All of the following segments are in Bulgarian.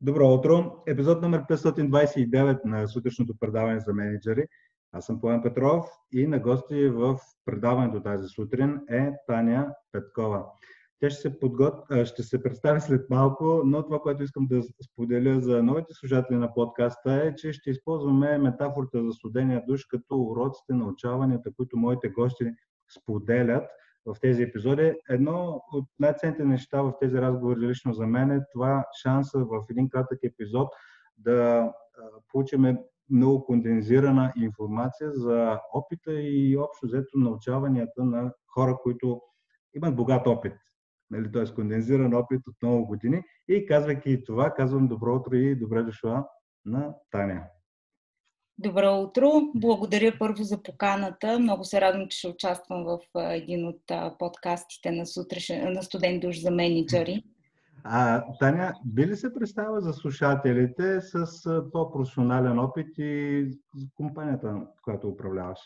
Добро утро! Епизод номер 529 на сутрешното предаване за менеджери. Аз съм Поем Петров и на гости в предаването тази сутрин е Таня Петкова. Тя ще се, подгот... ще се представи след малко, но това, което искам да споделя за новите служатели на подкаста е, че ще използваме метафората за студения душ като уроците, научаванията, които моите гости споделят – в тези епизоди. Едно от най-ценните неща в тези разговори лично за мен е това шанса в един кратък епизод да получим много кондензирана информация за опита и общо взето научаванията на хора, които имат богат опит. Нали, т.е. кондензиран опит от много години. И казвайки това, казвам добро утро и добре дошла на Таня. Добро утро! Благодаря първо за поканата. Много се радвам, че ще участвам в един от подкастите на, сутрешен, на студент душ за менеджери. А, Таня, би ли се представя за слушателите с то професионален опит и компанията, която управляваш?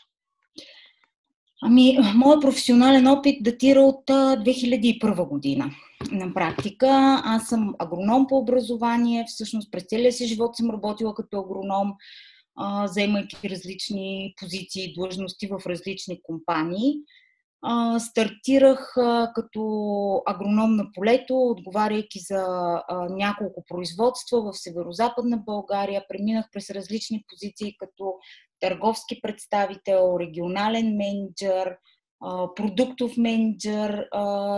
Ами, моят професионален опит датира от 2001 година. На практика аз съм агроном по образование, всъщност през целия си живот съм работила като агроном а, заемайки различни позиции и длъжности в различни компании. Стартирах като агроном на полето, отговаряйки за няколко производства в северо-западна България. Преминах през различни позиции като търговски представител, регионален менеджер, продуктов менеджер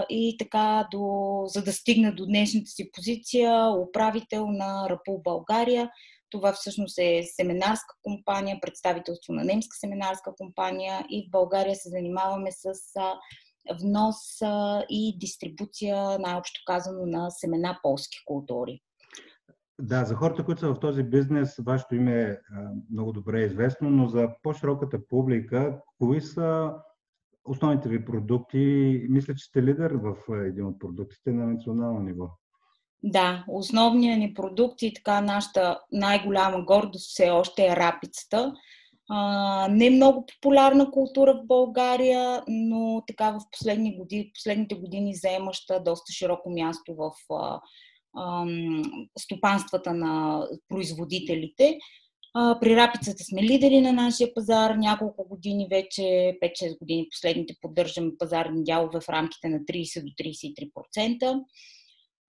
и така, до, за да стигна до днешната си позиция, управител на Рапул България, това всъщност е семинарска компания, представителство на немска семинарска компания и в България се занимаваме с внос и дистрибуция, най-общо казано, на семена полски култури. Да, за хората, които са в този бизнес, вашето име е много добре известно, но за по-широката публика, кои са основните ви продукти? Мисля, че сте лидер в един от продуктите на национално ниво. Да, основният ни продукт и така нашата най-голяма гордост все още е рапицата. А, не е много популярна култура в България, но така в последни години, последните години заемаща доста широко място в а, а, стопанствата на производителите. А, при рапицата сме лидери на нашия пазар. Няколко години вече, 5-6 години последните, поддържаме пазарни дялове в рамките на 30 до 33%.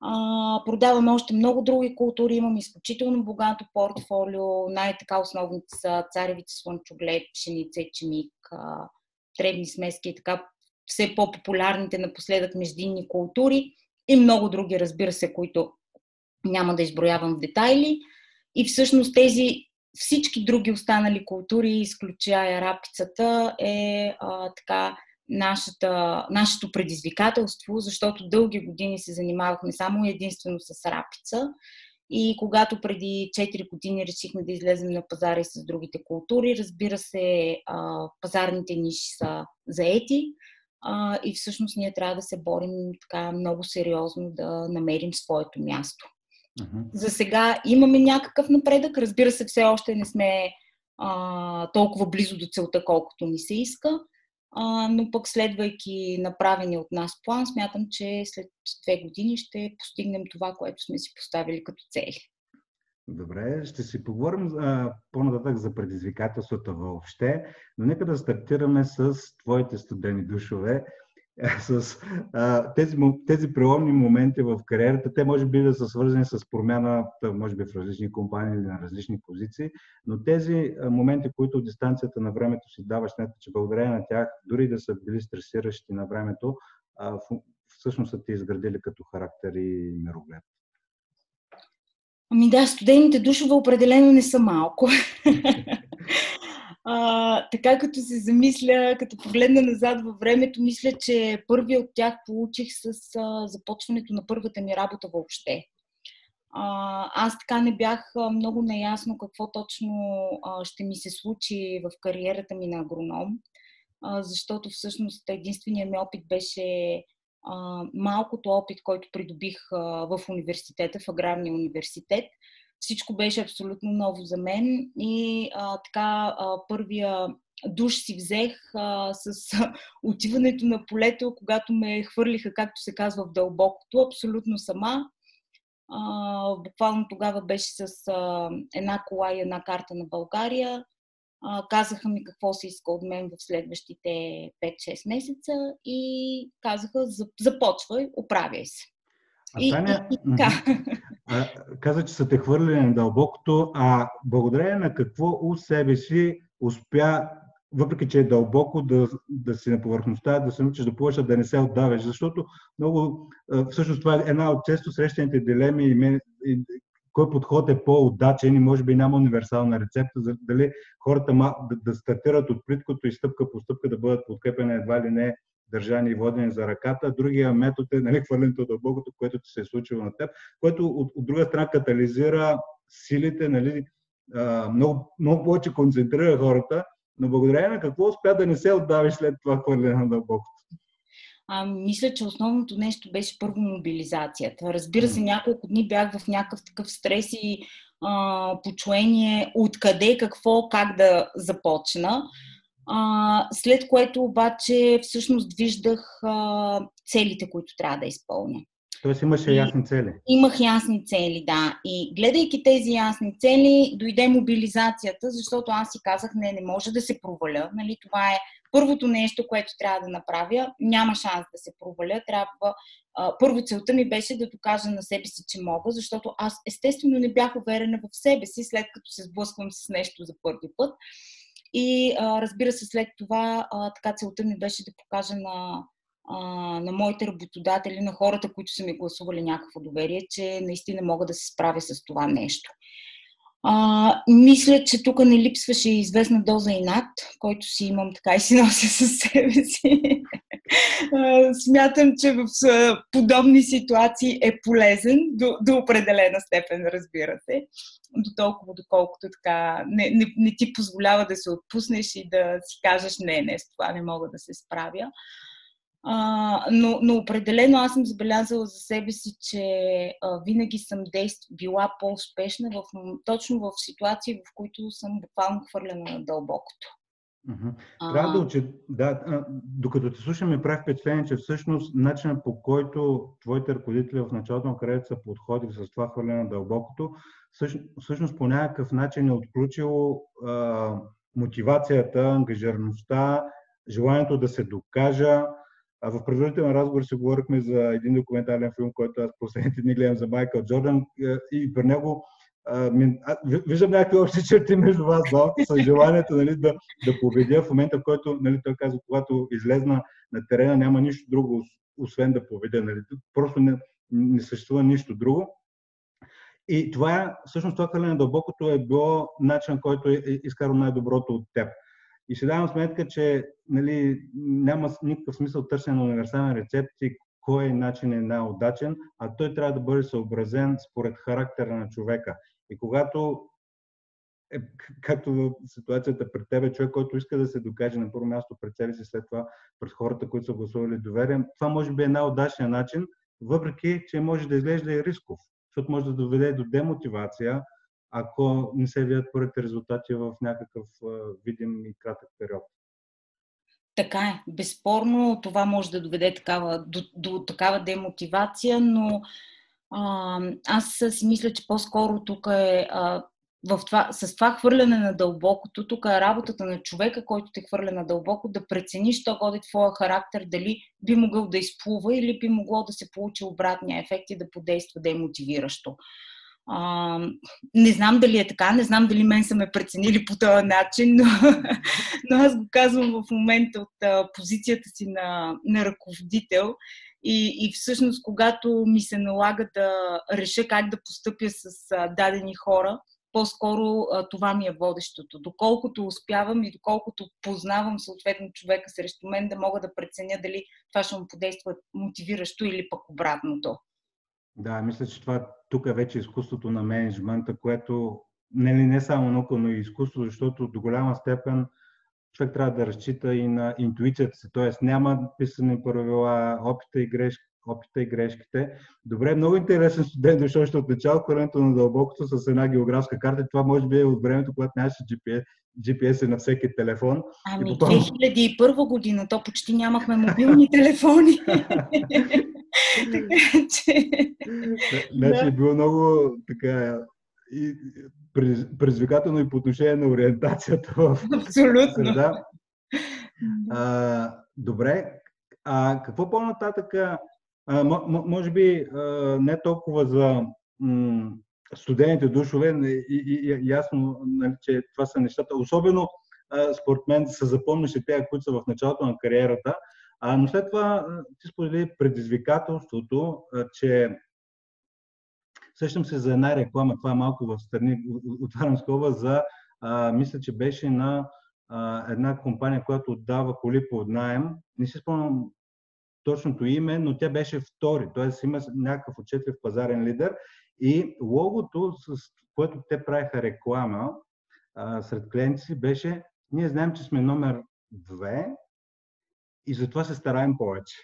А, продаваме още много други култури, имам изключително богато портфолио. Най-така основните са царевица, слънчоглед, пшеница, ечемик, дребни смески и така все по-популярните напоследък междинни култури и много други, разбира се, които няма да изброявам в детайли. И всъщност тези всички други останали култури, изключая рапицата, е а, така нашата, нашето предизвикателство, защото дълги години се занимавахме само единствено с рапица. И когато преди 4 години решихме да излезем на пазара и с другите култури, разбира се, пазарните ниши са заети и всъщност ние трябва да се борим така много сериозно да намерим своето място. Uh-huh. За сега имаме някакъв напредък, разбира се, все още не сме а, толкова близо до целта, колкото ни се иска, а, но пък следвайки направени от нас план, смятам, че след две години ще постигнем това, което сме си поставили като цели. Добре, ще си поговорим а, по-нататък за предизвикателствата въобще, но нека да стартираме с твоите студени душове. с а, тези, тези преломни моменти в кариерата, те може би да са свързани с промяна, може би в различни компании или на различни позиции, но тези моменти, които от дистанцията на времето си даваш, смятам, че благодарение на тях, дори да са били стресиращи на времето, а, всъщност са ти изградили като характер и мироглед. Ами да, студените душове определено не са малко. А, така като се замисля, като погледна назад във времето, мисля, че първи от тях получих с а, започването на първата ми работа въобще. А, аз така не бях много наясно какво точно а, ще ми се случи в кариерата ми на агроном, а, защото всъщност единственият ми опит беше малкото опит, който придобих в университета, в аграрния университет – всичко беше абсолютно ново за мен и а, така а, първия душ си взех а, с отиването на полето, когато ме хвърлиха, както се казва, в дълбокото, абсолютно сама. А, буквално тогава беше с а, една кола и една карта на България. А, казаха ми какво се иска от мен в следващите 5-6 месеца и казаха започвай, оправяй се. А, и, Таня, и, и, а, каза, че са те хвърлили на дълбокото, а благодарение на какво у себе си успя въпреки че е дълбоко, да, да си на повърхността, да се научиш да плуваш, да не се отдаваш. Защото много, всъщност това е една от често срещаните дилеми и, мен, и кой подход е по-удачен и може би няма универсална рецепта, за дали хората да, да стартират от плиткото и стъпка по стъпка да бъдат подкрепени едва ли не държани и водени за ръката. Другия метод е нали, хвърлянето от дълбокото, което ти се е случило на теб, което от, от друга страна катализира силите, нали, много, много повече концентрира хората но благодарение на какво успя да не се отдавиш след това хвърляне на дълбокото? А, мисля, че основното нещо беше първо мобилизацията. Разбира се, няколко дни бях в някакъв такъв стрес и а, почуение откъде, какво, как да започна. А, след което обаче всъщност виждах а, целите, които трябва да изпълня. Тоест имаше и, ясни цели. Имах ясни цели, да. И гледайки тези ясни цели, дойде мобилизацията, защото аз си казах, не, не може да се проваля. Нали, това е първото нещо, което трябва да направя. Няма шанс да се проваля. Трябва. А, първо целта ми беше да докажа на себе си, че мога, защото аз естествено не бях уверена в себе си, след като се сблъсквам с нещо за първи път. И а, разбира се, след това а, така целта ми беше да покажа на а, на моите работодатели, на хората, които са ми гласували някакво доверие, че наистина мога да се справя с това нещо. А, мисля, че тук не липсваше известна доза инат, който си имам така и си нося със себе си. а, смятам, че в подобни ситуации е полезен до, до определена степен, разбира се. До толкова, доколкото така не, не, не ти позволява да се отпуснеш и да си кажеш не, не, с това не мога да се справя. А, но, но определено аз съм забелязала за себе си, че а, винаги съм действ, била по-успешна в, точно в ситуации, в които съм буквално хвърлена на дълбокото. Трябва да учи, да, докато те слушам ми прави впечатление, че всъщност начинът по който твоите ръководители в началото на кариерата са подходили с това хвърляне на дълбокото, всъщност, по някакъв начин е отключило а, мотивацията, ангажираността, желанието да се докажа, в предварителен разговор си говорихме за един документален филм, който аз последните дни гледам за Майкъл Джордан и при него виждам някакви общи черти между вас двамата с желанието нали, да, да победя в момента, в който нали, той казва, когато излезна на терена, няма нищо друго, освен да победя. Нали. Просто не, не съществува нищо друго. И това е, всъщност това хвърляне дълбокото е било начин, който е, е изкарал най-доброто от теб. И си давам сметка, че нали, няма никакъв смисъл търсене на универсален рецепт и кой начин е най-удачен, а той трябва да бъде съобразен според характера на човека. И когато е, както в ситуацията пред тебе, човек, който иска да се докаже на първо място пред себе си, след това пред хората, които са гласували доверие, това може би е най-удачният начин, въпреки, че може да изглежда и рисков, защото може да доведе до демотивация, ако не се видят първите резултати в някакъв видим и кратък период. Така е. Безспорно това може да доведе такава, до, до такава демотивация, но а, аз си мисля, че по-скоро тук е а, в това, с това хвърляне на дълбокото, тук е работата на човека, който те хвърля на дълбоко, да прецениш, що годи твоя характер, дали би могъл да изплува или би могло да се получи обратния ефект и да подейства демотивиращо. А, не знам дали е така, не знам дали мен са ме преценили по този начин, но, но аз го казвам в момента от а, позицията си на, на ръководител. И, и всъщност, когато ми се налага да реша как да постъпя с а, дадени хора, по-скоро а, това ми е водещото. Доколкото успявам и доколкото познавам съответно човека срещу мен, да мога да преценя дали това ще му подейства мотивиращо или пък обратното. Да, мисля, че това тук е вече изкуството на менеджмента, което не, не само наука, но и изкуство, защото до голяма степен човек трябва да разчита и на интуицията си. Т.е. няма писани правила, опита и грешки, опита и грешките. Добре, много интересен студент, защото още от начало времето на дълбокото с една географска карта. Това може би е от времето, когато нямаше GPS, GPS е на всеки телефон. Ами, потом... 2001 година, то почти нямахме мобилни телефони. така че... Значи е било много така и предизвикателно и по отношение на ориентацията в Абсолютно. Среда. А, добре, а какво по-нататък? А, може би а, не толкова за м- студените душове, и, и, и ясно, нали, че това са нещата. Особено, а, според мен, се запомняше тези, които са в началото на кариерата. А, но след това ти сподели предизвикателството, че Сещам се за една реклама, това е малко в страни, отварям скоба, за, а, мисля, че беше на а, една компания, която отдава коли под найем. Не си спомням точното име, но тя беше втори, т.е. има някакъв отчетлив пазарен лидер и логото, с което те правиха реклама а, сред клиенти си, беше ние знаем, че сме номер две и затова се стараем повече.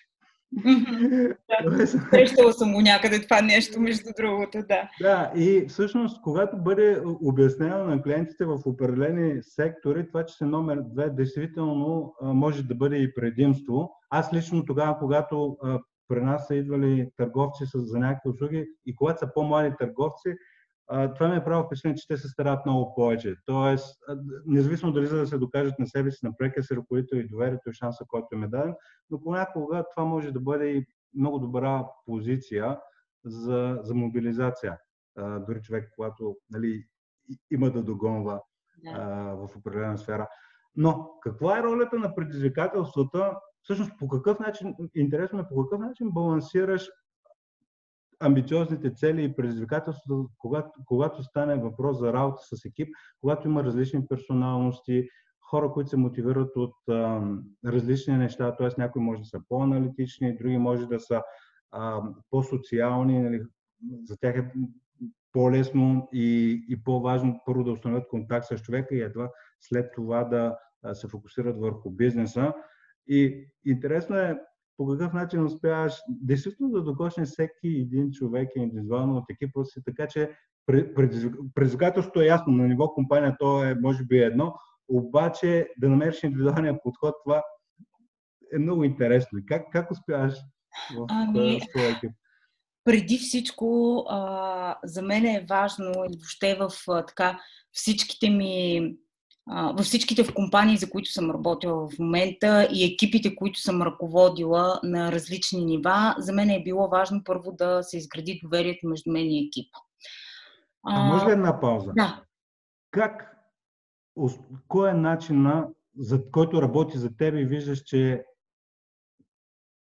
Срещала съм го някъде това нещо, между другото, да. Да, и всъщност, когато бъде обяснено на клиентите в определени сектори, това, че се номер две, действително може да бъде и предимство. Аз лично тогава, когато при нас са идвали търговци за някакви услуги и когато са по-млади търговци, това ми е право впечатление, че те се старат много повече. Тоест, независимо дали за да се докажат на себе си, на прека си ръководител и доверието и шанса, който им е даден, но понякога това може да бъде и много добра позиция за, за мобилизация. А, дори човек, когато нали, има да догонва да. А, в определена сфера. Но каква е ролята на предизвикателствата? Всъщност, по какъв начин, интересно е по какъв начин балансираш амбициозните цели и предизвикателствата, когато, когато стане въпрос за работа с екип, когато има различни персоналности, хора, които се мотивират от а, различни неща, т.е. някои може да са по-аналитични, други може да са а, по-социални, нали, за тях е по-лесно и, и по-важно първо да установят контакт с човека и едва след това да се фокусират върху бизнеса. И интересно е по какъв начин успяваш действително да докошнеш всеки един човек индивидуално от екипа си, така че предизвикателството е ясно, на ниво компания то е може би едно, обаче да намериш индивидуалния подход, това е много интересно. Как, как успяваш в ами, своя екип? Преди всичко, а, за мен е важно и въобще в а, така всичките ми във всичките в компании, за които съм работила в момента и екипите, които съм ръководила на различни нива, за мен е било важно първо да се изгради доверието между мен и екипа. А, може ли една пауза? Да. Как, кой е начина, за който работи за теб и виждаш, че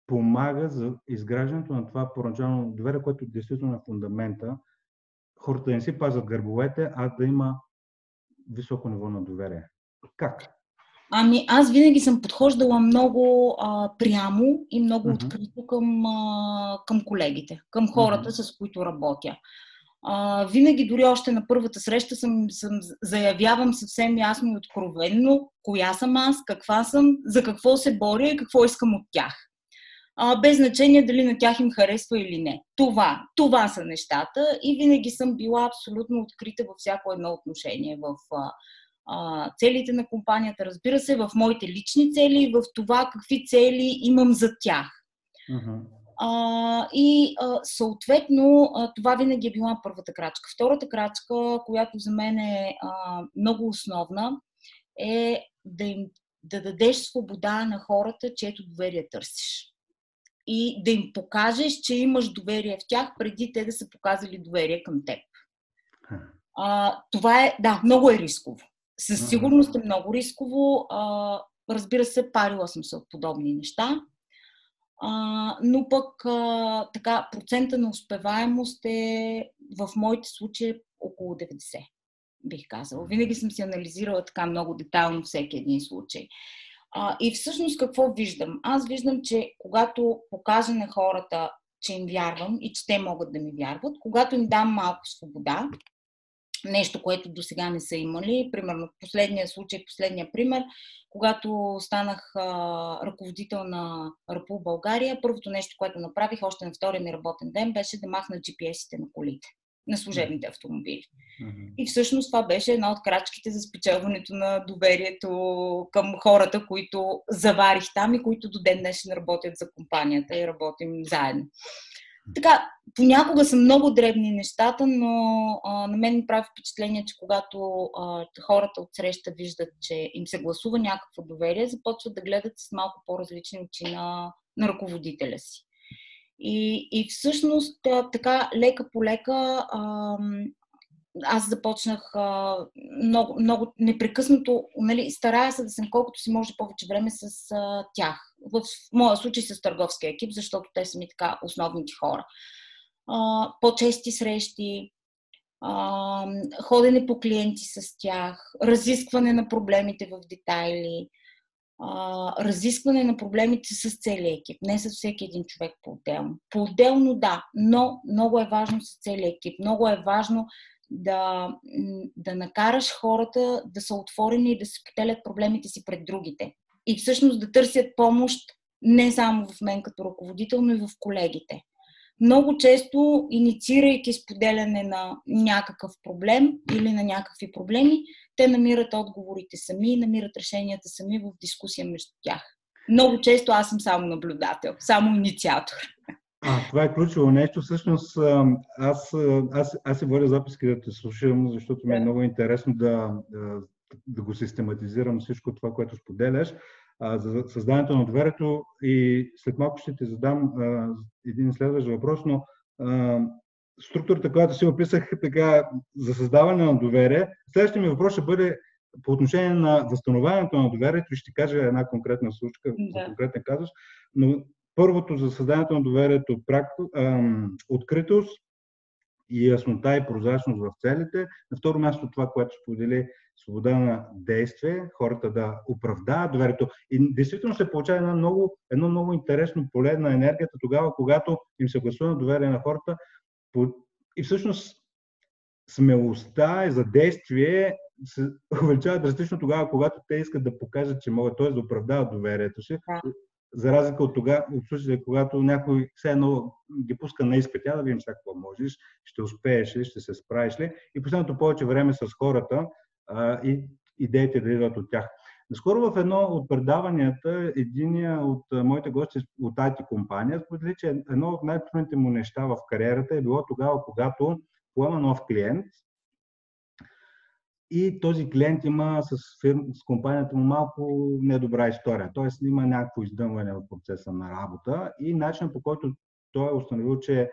помага за изграждането на това първоначално доверие, което действително е фундамента, хората да не си пазят гърбовете, а да има високо ниво на доверие. Как? Ами, аз винаги съм подхождала много а, прямо и много uh-huh. открито към, а, към колегите, към хората, uh-huh. с които работя. А, винаги, дори още на първата среща, съм, съм, заявявам съвсем ясно и откровенно коя съм аз, каква съм, за какво се боря и какво искам от тях а, без значение дали на тях им харесва или не. Това, това са нещата и винаги съм била абсолютно открита във всяко едно отношение в а, а, целите на компанията, разбира се, в моите лични цели, в това какви цели имам за тях. Uh-huh. А, и а, съответно а, това винаги е била първата крачка. Втората крачка, която за мен е а, много основна, е да им да дадеш свобода на хората, чието доверие търсиш и да им покажеш, че имаш доверие в тях, преди те да са показали доверие към теб. А, това е, да, много е рисково. Със сигурност е много рисково. А, разбира се, парила съм се от подобни неща. А, но пък а, така, процента на успеваемост е в моите случаи около 90, бих казала. Винаги съм си анализирала така много детайлно всеки един случай. А, и всъщност какво виждам? Аз виждам, че когато покажа на хората, че им вярвам и че те могат да ми вярват, когато им дам малко свобода, нещо, което до сега не са имали. Примерно, последния случай, последния пример, когато станах а, ръководител на Рапул България, първото нещо, което направих още на втория ми работен ден, беше да махна GPS-ите на колите на служебните автомобили. Mm-hmm. И всъщност това беше една от крачките за спечелването на доверието към хората, които заварих там и които до ден днешен работят за компанията и работим заедно. Така, понякога са много дребни нещата, но а, на мен ми прави впечатление, че когато а, хората от среща виждат, че им се гласува някакво доверие, започват да гледат с малко по-различни очи на, на ръководителя си. И, и всъщност така лека по лека аз започнах много, много непрекъснато, нали, старая се да съм колкото си може повече време с тях. В, моя случай с търговския екип, защото те са ми така основните хора. По-чести срещи, ходене по клиенти с тях, разискване на проблемите в детайли, а, разискване на проблемите с целия екип, не с всеки един човек по-отделно. По-отделно да, но много е важно с целия екип. Много е важно да, да накараш хората да са отворени и да се проблемите си пред другите. И всъщност да търсят помощ не само в мен като ръководител, но и в колегите. Много често, инициирайки споделяне на някакъв проблем или на някакви проблеми, те намират отговорите сами, намират решенията сами в дискусия между тях. Много често аз съм само наблюдател, само инициатор. А, това е ключово нещо. Всъщност, аз, аз, аз се водя записки да те слушам, защото ми е много интересно да, да, да го систематизирам всичко това, което споделяш. За създаването на доверието и след малко ще ти задам един следващ въпрос, но структурата, която си описах така за създаване на доверие, следващия ми въпрос ще бъде по отношение на възстановяването на доверието и ще кажа една конкретна случка, да. конкретен казус, но Първото за създаването на доверието откритост и яснота и прозрачност в целите. На второ място това, което сподели свобода на действие, хората да оправдаят доверието. И действително се получава едно много, едно много интересно поле на енергията тогава, когато им се гласува доверие на хората. И всъщност смелостта и за действие се увеличава драстично тогава, когато те искат да покажат, че могат, т.е. да оправдават доверието си. Да. За разлика от тогава, от случаите, когато някой все едно ги пуска на изпит, да видим сега какво можеш, ще успееш ли, ще се справиш ли. И последното повече време с хората а, и идеите да идват от тях. Наскоро в едно от предаванията, единия от моите гости от IT компания сподели, че едно от най-трудните му неща в кариерата е било тогава, когато поема нов клиент и този клиент има с, фирм, с компанията му малко недобра история. Тоест има някакво издъмване в процеса на работа и начинът по който той е установил, че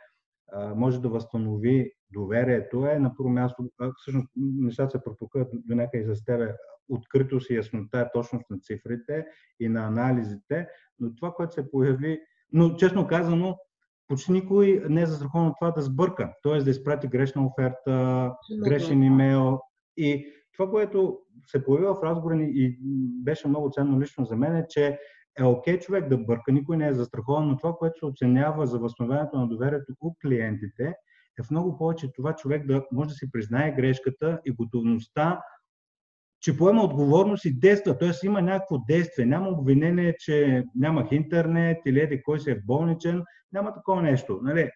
може да възстанови доверието е на първо място, всъщност нещата се пропукват до някъде с тебе, откритост и яснота, точност на цифрите и на анализите, но това, което се появи, но честно казано, почти никой не е застрахован от това да сбърка, т.е. да изпрати грешна оферта, грешен имейл, и това, което се появи в разговора ни и беше много ценно лично за мен е, че е окей okay човек да бърка, никой не е застрахован, но това, което се оценява за възстановяването на доверието у клиентите, е в много повече това човек да може да си признае грешката и готовността, че поема отговорност и действа. Т.е. има някакво действие. Няма обвинение, че нямах интернет или еди кой си е болничен. Няма такова нещо. Нали?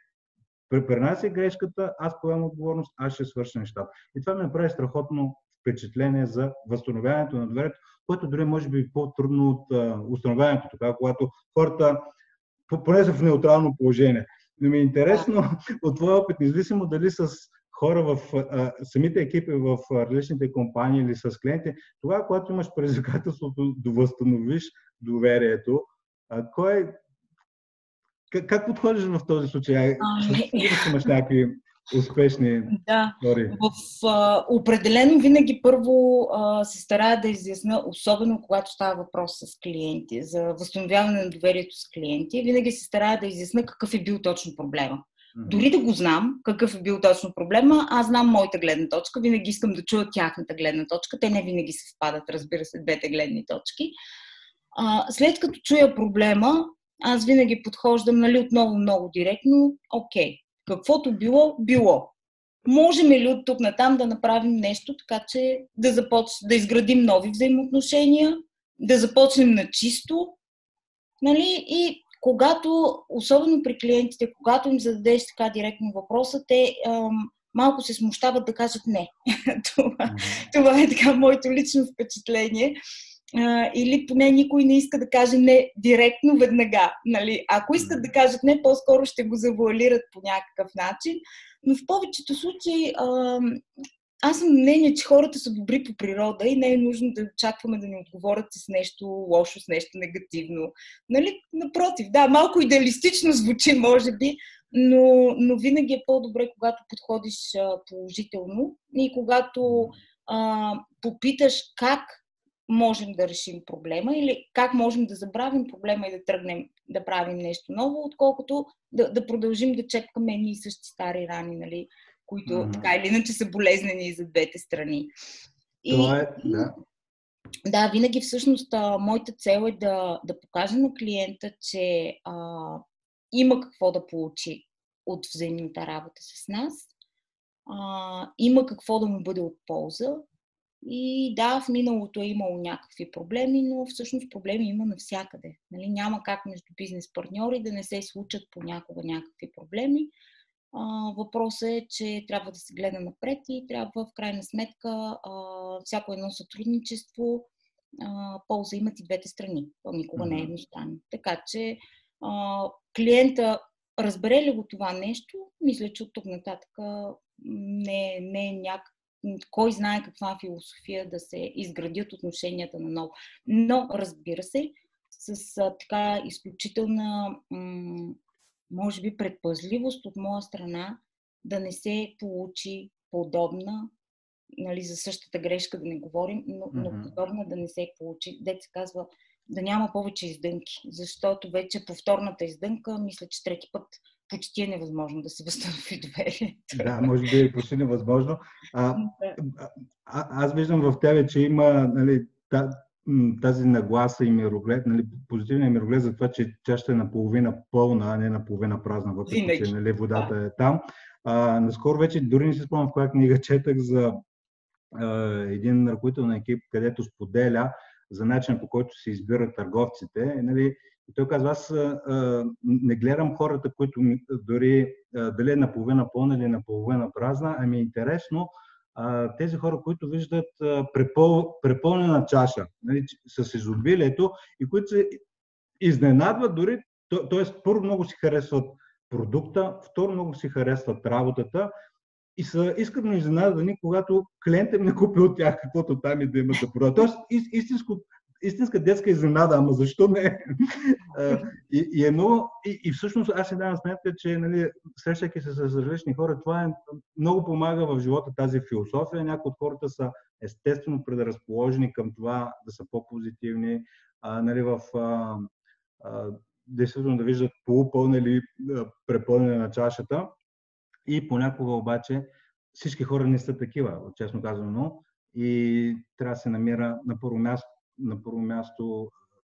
Пренася грешката, аз поемам отговорност, аз ще свърша нещата. И това ми направи страхотно впечатление за възстановяването на доверието, което дори може би е по-трудно от установяването, тогава, когато хората поне са в неутрално положение. Но ми е интересно от твоя опит, независимо дали с хора в а, самите екипи в различните компании или с клиенти, тогава, когато имаш предизвикателството да възстановиш доверието, а, кой как, как подходиш в този случай? Със имаш някакви успешни да. истории. В, а, определено винаги първо а, се старая да изясна, особено когато става въпрос с клиенти, за възстановяване на доверието с клиенти, винаги се старая да изясна какъв е бил точно проблема. Mm-hmm. Дори да го знам, какъв е бил точно проблема, аз знам моята гледна точка, винаги искам да чуя тяхната гледна точка. Те не винаги се впадат, разбира се, двете гледни точки. А, след като чуя проблема, аз винаги подхождам, нали, отново много директно, окей, каквото било, било. можем ли от тук натам да направим нещо, така че да, започ... да изградим нови взаимоотношения, да започнем на чисто. Нали? И когато, особено при клиентите, когато им зададеш така директно въпроса, те ам, малко се смущават да кажат не. това, това е така моето лично впечатление. А, или поне никой не иска да каже не директно веднага. Нали? Ако искат да кажат не, по-скоро ще го завуалират по някакъв начин. Но в повечето случаи а, аз съм мнение, че хората са добри по природа и не е нужно да очакваме да ни отговорят с нещо лошо, с нещо негативно. Нали? Напротив, да, малко идеалистично звучи, може би, но, но винаги е по-добре, когато подходиш а, положително и когато а, попиташ как можем да решим проблема или как можем да забравим проблема и да тръгнем да правим нещо ново, отколкото да, да продължим да чепкаме едни и същи стари рани, нали, които mm-hmm. така или иначе са болезнени и за двете страни. И, Това е, да. Да, винаги всъщност а, моята цел е да, да покажа на клиента, че а, има какво да получи от взаимната работа с нас, а, има какво да му бъде от полза и да, в миналото е имало някакви проблеми, но всъщност проблеми има навсякъде. Нали? Няма как между бизнес партньори да не се случат понякога някакви проблеми. А, въпросът е, че трябва да се гледа напред и трябва в крайна сметка а, всяко едно сътрудничество а, полза имат и двете страни. То никога не е едностранно. Така че а, клиента разбере ли го това нещо, мисля, че от тук нататък не, не е някак кой знае каква философия да се изградят отношенията на ново. Но, разбира се, с а, така изключителна, м- може би, предпазливост от моя страна да не се получи подобна, нали, за същата грешка да не говорим, но, mm-hmm. но подобна да не се получи. Дете се казва, да няма повече издънки, защото вече повторната издънка, мисля, че трети път почти е невъзможно да се възстанови доверието. Да, може би е почти невъзможно. А, а, аз виждам в тебе, че има нали, тази нагласа и мироглед, нали, позитивния мироглед за това, че ще е наполовина пълна, а не наполовина празна, въпреки че нали, водата е там. А, наскоро вече, дори не си спомням в коя книга четах за а, един ръководител на екип, където споделя за начин по който се избират търговците. Нали, и той казва, аз а, не гледам хората, които дори а, дали е наполовина пълна или наполовина празна, ами е интересно а, тези хора, които виждат а, препъл, препълнена чаша нали, с изобилието и които се изненадват дори, т.е. първо много си харесват продукта, второ много си харесват работата и са искрено изненадани, когато клиентът им не купи от тях каквото там и да имат да продават. Тоест истинско истинска детска изненада, ама защо не? и, и, е много, и, и всъщност аз си давам сметка, че нали, срещайки се с различни хора, това е, много помага в живота тази философия. Някои от хората са естествено предразположени към това да са по-позитивни, а, нали, в а, а, действително да виждат полупълна или препълнена на чашата. И понякога обаче всички хора не са такива, честно казано, и трябва да се намира на първо място на първо място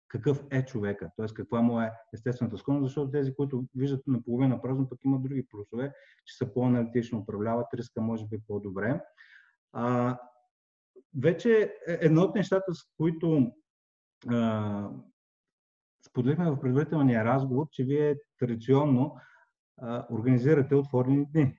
какъв е човека, т.е. каква му е естествената склонност, защото тези, които виждат наполовина празно, пък имат други плюсове, че са по-аналитично управляват риска, може би по-добре. А, вече е, едно от нещата, с които а, споделихме в предварителния разговор, че вие традиционно организирате отворени дни.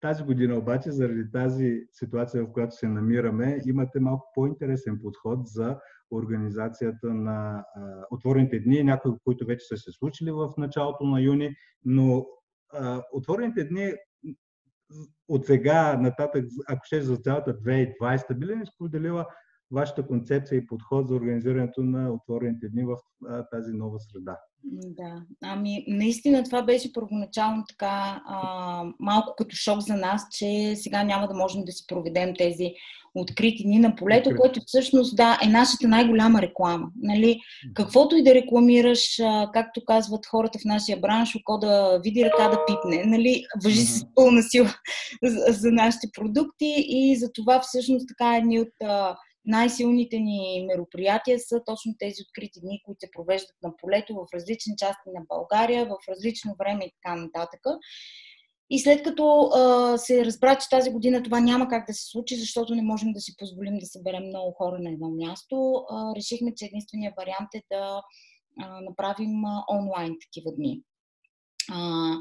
Тази година обаче, заради тази ситуация, в която се намираме, имате малко по-интересен подход за организацията на а, отворените дни, някои, които вече са се случили в началото на юни, но а, отворените дни от сега нататък, ако ще за цялата 2020, би ли ни споделила вашата концепция и подход за организирането на отворените дни в тази нова среда? Да, ами наистина това беше първоначално така а, малко като шок за нас, че сега няма да можем да си проведем тези открити дни на полето, Открит. което всъщност да, е нашата най-голяма реклама. Нали? Каквото и да рекламираш, а, както казват хората в нашия бранш, око да види ръка да пипне. Нали? Въжи с пълна сила за, за нашите продукти и за това всъщност така едни от а, най-силните ни мероприятия са точно тези открити дни, които се провеждат на полето в различни части на България, в различно време и така нататък. И след като а, се разбра, че тази година това няма как да се случи, защото не можем да си позволим да съберем много хора на едно място, а, решихме, че единственият вариант е да а, направим а, онлайн такива дни. А,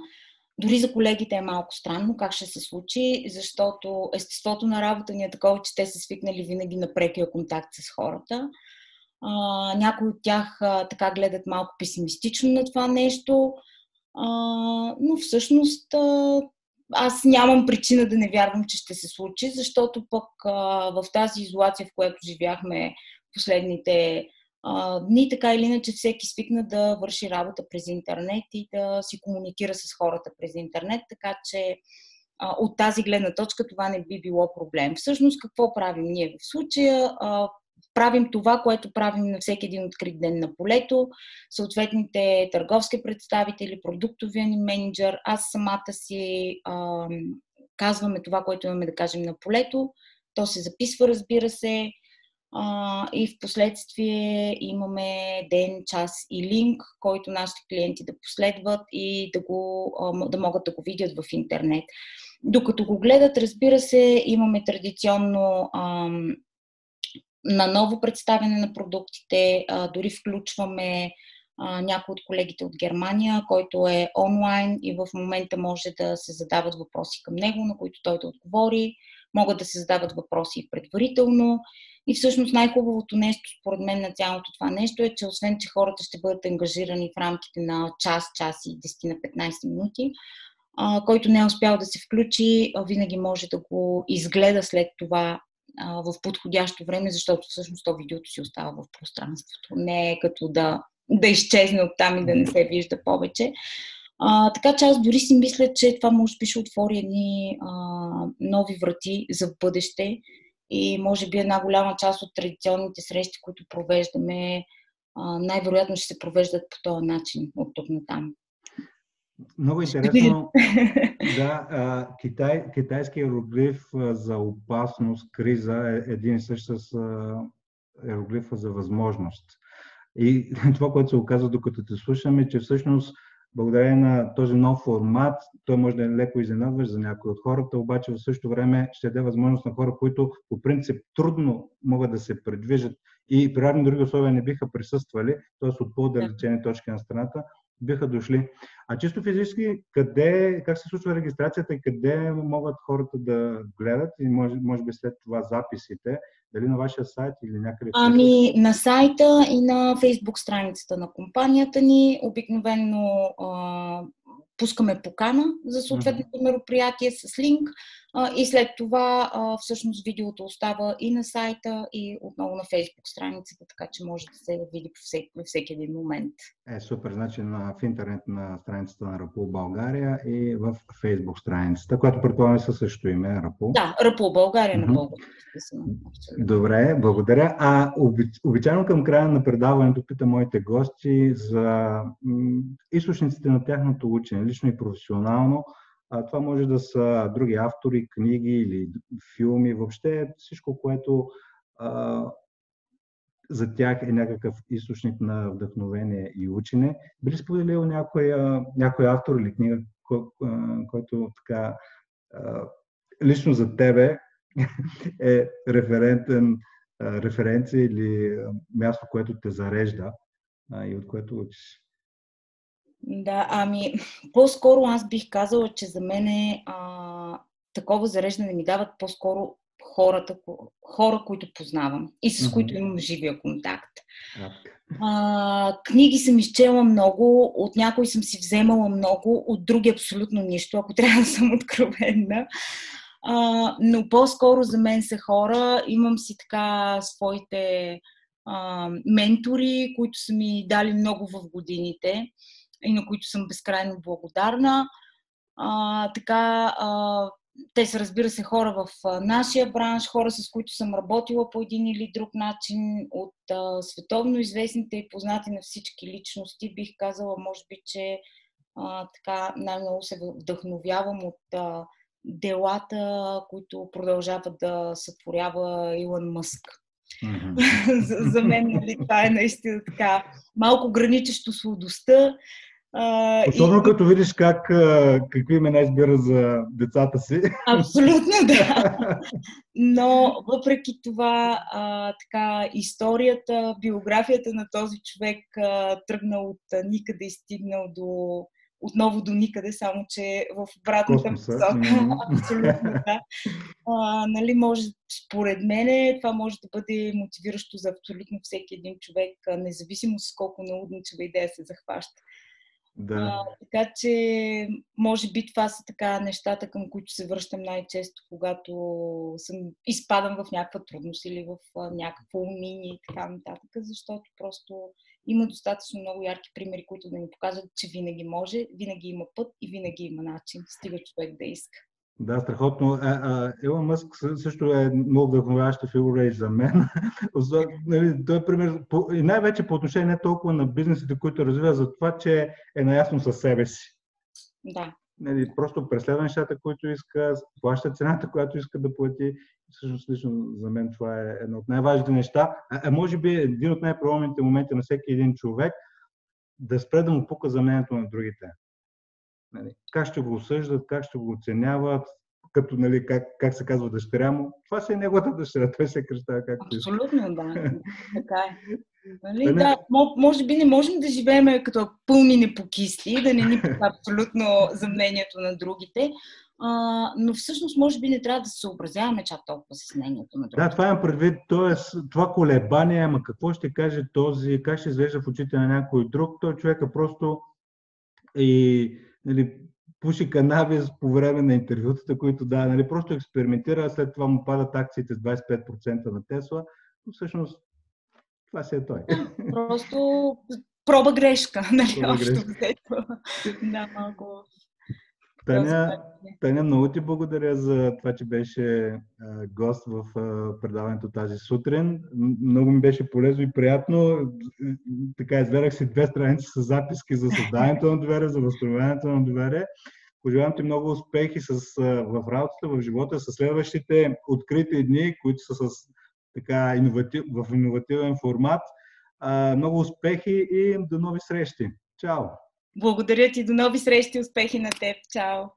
дори за колегите е малко странно как ще се случи, защото естеството на работа ни е такова, че те са свикнали винаги на прекия контакт с хората. А, някои от тях а, така гледат малко песимистично на това нещо, а, но всъщност а, аз нямам причина да не вярвам, че ще се случи, защото пък а, в тази изолация, в която живяхме последните а, дни, така или иначе всеки свикна да върши работа през интернет и да си комуникира с хората през интернет, така че а, от тази гледна точка това не би било проблем. Всъщност какво правим ние в случая? А, правим това, което правим на всеки един открит ден на полето. Съответните търговски представители, продуктовия ни менеджер, аз самата си а, казваме това, което имаме да кажем на полето. То се записва, разбира се, а, и в последствие имаме ден, час и линк, който нашите клиенти да последват и да, го, а, да могат да го видят в интернет. Докато го гледат, разбира се, имаме традиционно а, на ново представяне на продуктите, а, дори включваме някой от колегите от Германия, който е онлайн и в момента може да се задават въпроси към него, на които той да отговори. Могат да се задават въпроси предварително. И всъщност най-хубавото нещо, според мен, на цялото това нещо е, че освен, че хората ще бъдат ангажирани в рамките на час, час и 10 на 15 минути, който не е успял да се включи, винаги може да го изгледа след това в подходящо време, защото всъщност то видеото си остава в пространството. Не е като да, да изчезне от там и да не се вижда повече. А, така че аз дори си мисля, че това може би ще отвори едни а, нови врати за бъдеще и може би една голяма част от традиционните срещи, които провеждаме, най-вероятно ще се провеждат по този начин от тук на там. Много интересно. да, а, китай, китайски иероглиф за опасност, криза е един и същ с иероглифа за възможност. И това, което се оказва докато те слушаме, че всъщност благодарение на този нов формат, той може да е леко изненадващ за някои от хората, обаче в същото време ще даде възможност на хора, които по принцип трудно могат да се предвижат и при равни други условия не биха присъствали, т.е. от по-далечени точки на страната, биха дошли. А чисто физически, къде, как се случва регистрацията и къде могат хората да гледат и може, може би след това записите, дали на вашия сайт или някъде? Ами на сайта и на фейсбук страницата на компанията ни. Обикновено а, пускаме покана за съответното мероприятие с линк а, и след това а, всъщност видеото остава и на сайта, и отново на фейсбук страницата, така че може да се види по всеки, във всеки един момент. Е, супер. Значи на, в интернет на страницата на Рапул България и в фейсбук страницата, която предполагам със също име Рапул. Да, Рапул България mm-hmm. на български. Добре, благодаря. А обич, обичайно към края на предаването пита моите гости за м- източниците на тяхното учене, лично и професионално. А, това може да са други автори, книги или филми, въобще всичко, което а, за тях е някакъв източник на вдъхновение и учене. Би ли споделил някой, някой автор или книга, който така лично за тебе е референтен, референция или място, което те зарежда и от което учиш? Да, ами, по-скоро аз бих казала, че за мен е, а, такова зареждане ми дават по-скоро хората, хора, които познавам и с mm-hmm. които имам живия контакт. А, книги съм изчела много, от някои съм си вземала много, от други абсолютно нищо, ако трябва да съм откровенна. А, но по-скоро за мен са хора. Имам си така своите а, ментори, които са ми дали много в годините и на които съм безкрайно благодарна. А, така, а, те са, разбира се, хора в нашия бранш, хора с които съм работила по един или друг начин, от а, световно известните и познати на всички личности, бих казала, може би, че а, така най-много се вдъхновявам от а, делата, които продължават да сътворява Илон Мъск. Mm-hmm. за, за мен нали, това е наистина така малко граничещо сладостта, Особено и... като видиш как, какви имена избира за децата си. Абсолютно, да. Но въпреки това, а, така, историята, биографията на този човек а, тръгнал от никъде и стигнал до отново до никъде, само че в обратната посока. Абсолютно, да. А, нали, може, според мен, това може да бъде мотивиращо за абсолютно всеки един човек, независимо с колко наудничева идея се захваща. Да. А, така че, може би това са така нещата, към които се връщам най-често, когато съм изпадам в някаква трудност или в някакво умение и така нататък, защото просто има достатъчно много ярки примери, които да ни показват, че винаги може, винаги има път и винаги има начин. Стига човек да иска. Да, страхотно. Елон Мъск също е много вдъхновяваща фигура и за мен. Нали, той е пример, и най-вече по отношение не толкова на бизнесите, които развива, за това, че е наясно със себе си. Да. Нали, просто преследва нещата, които иска, плаща цената, която иска да плати. Всъщност, лично за мен това е едно от най-важните неща. А, а може би един от най-пробваните моменти на всеки един човек да спре да му пука за мнението на другите. Нали, как ще го осъждат, как ще го оценяват, като, нали, как, как се казва дъщеря му. Това си е неговата дъщеря, той се кръщава както Абсолютно, да. Така е. Нали, да, да, може би не можем да живеем като пълни непокисти, да не ни абсолютно за мнението на другите, а, но всъщност може би не трябва да се съобразяваме чак толкова с мнението на другите. Да, това имам предвид, т.е. това колебание, ама какво ще каже този, как ще изглежда в очите на някой друг, той човека просто и нали, пуши канабис по време на интервютата, които да, нали, просто експериментира, след това му падат акциите с 25% на Тесла, но всъщност това си е той. Просто проба грешка, нали, проба общо взето. да, малко Таня, Таня, много ти благодаря за това, че беше гост в предаването тази сутрин. Много ми беше полезно и приятно. Така, изверах си две страници с записки за създаването на доверие, за възстановяването на доверие. Пожелавам ти много успехи с, в работата, в живота, с следващите открити дни, които са с така иноватив, в иновативен формат. А, много успехи и до нови срещи. Чао! Благодаря ти. До нови срещи. Успехи на теб. Чао!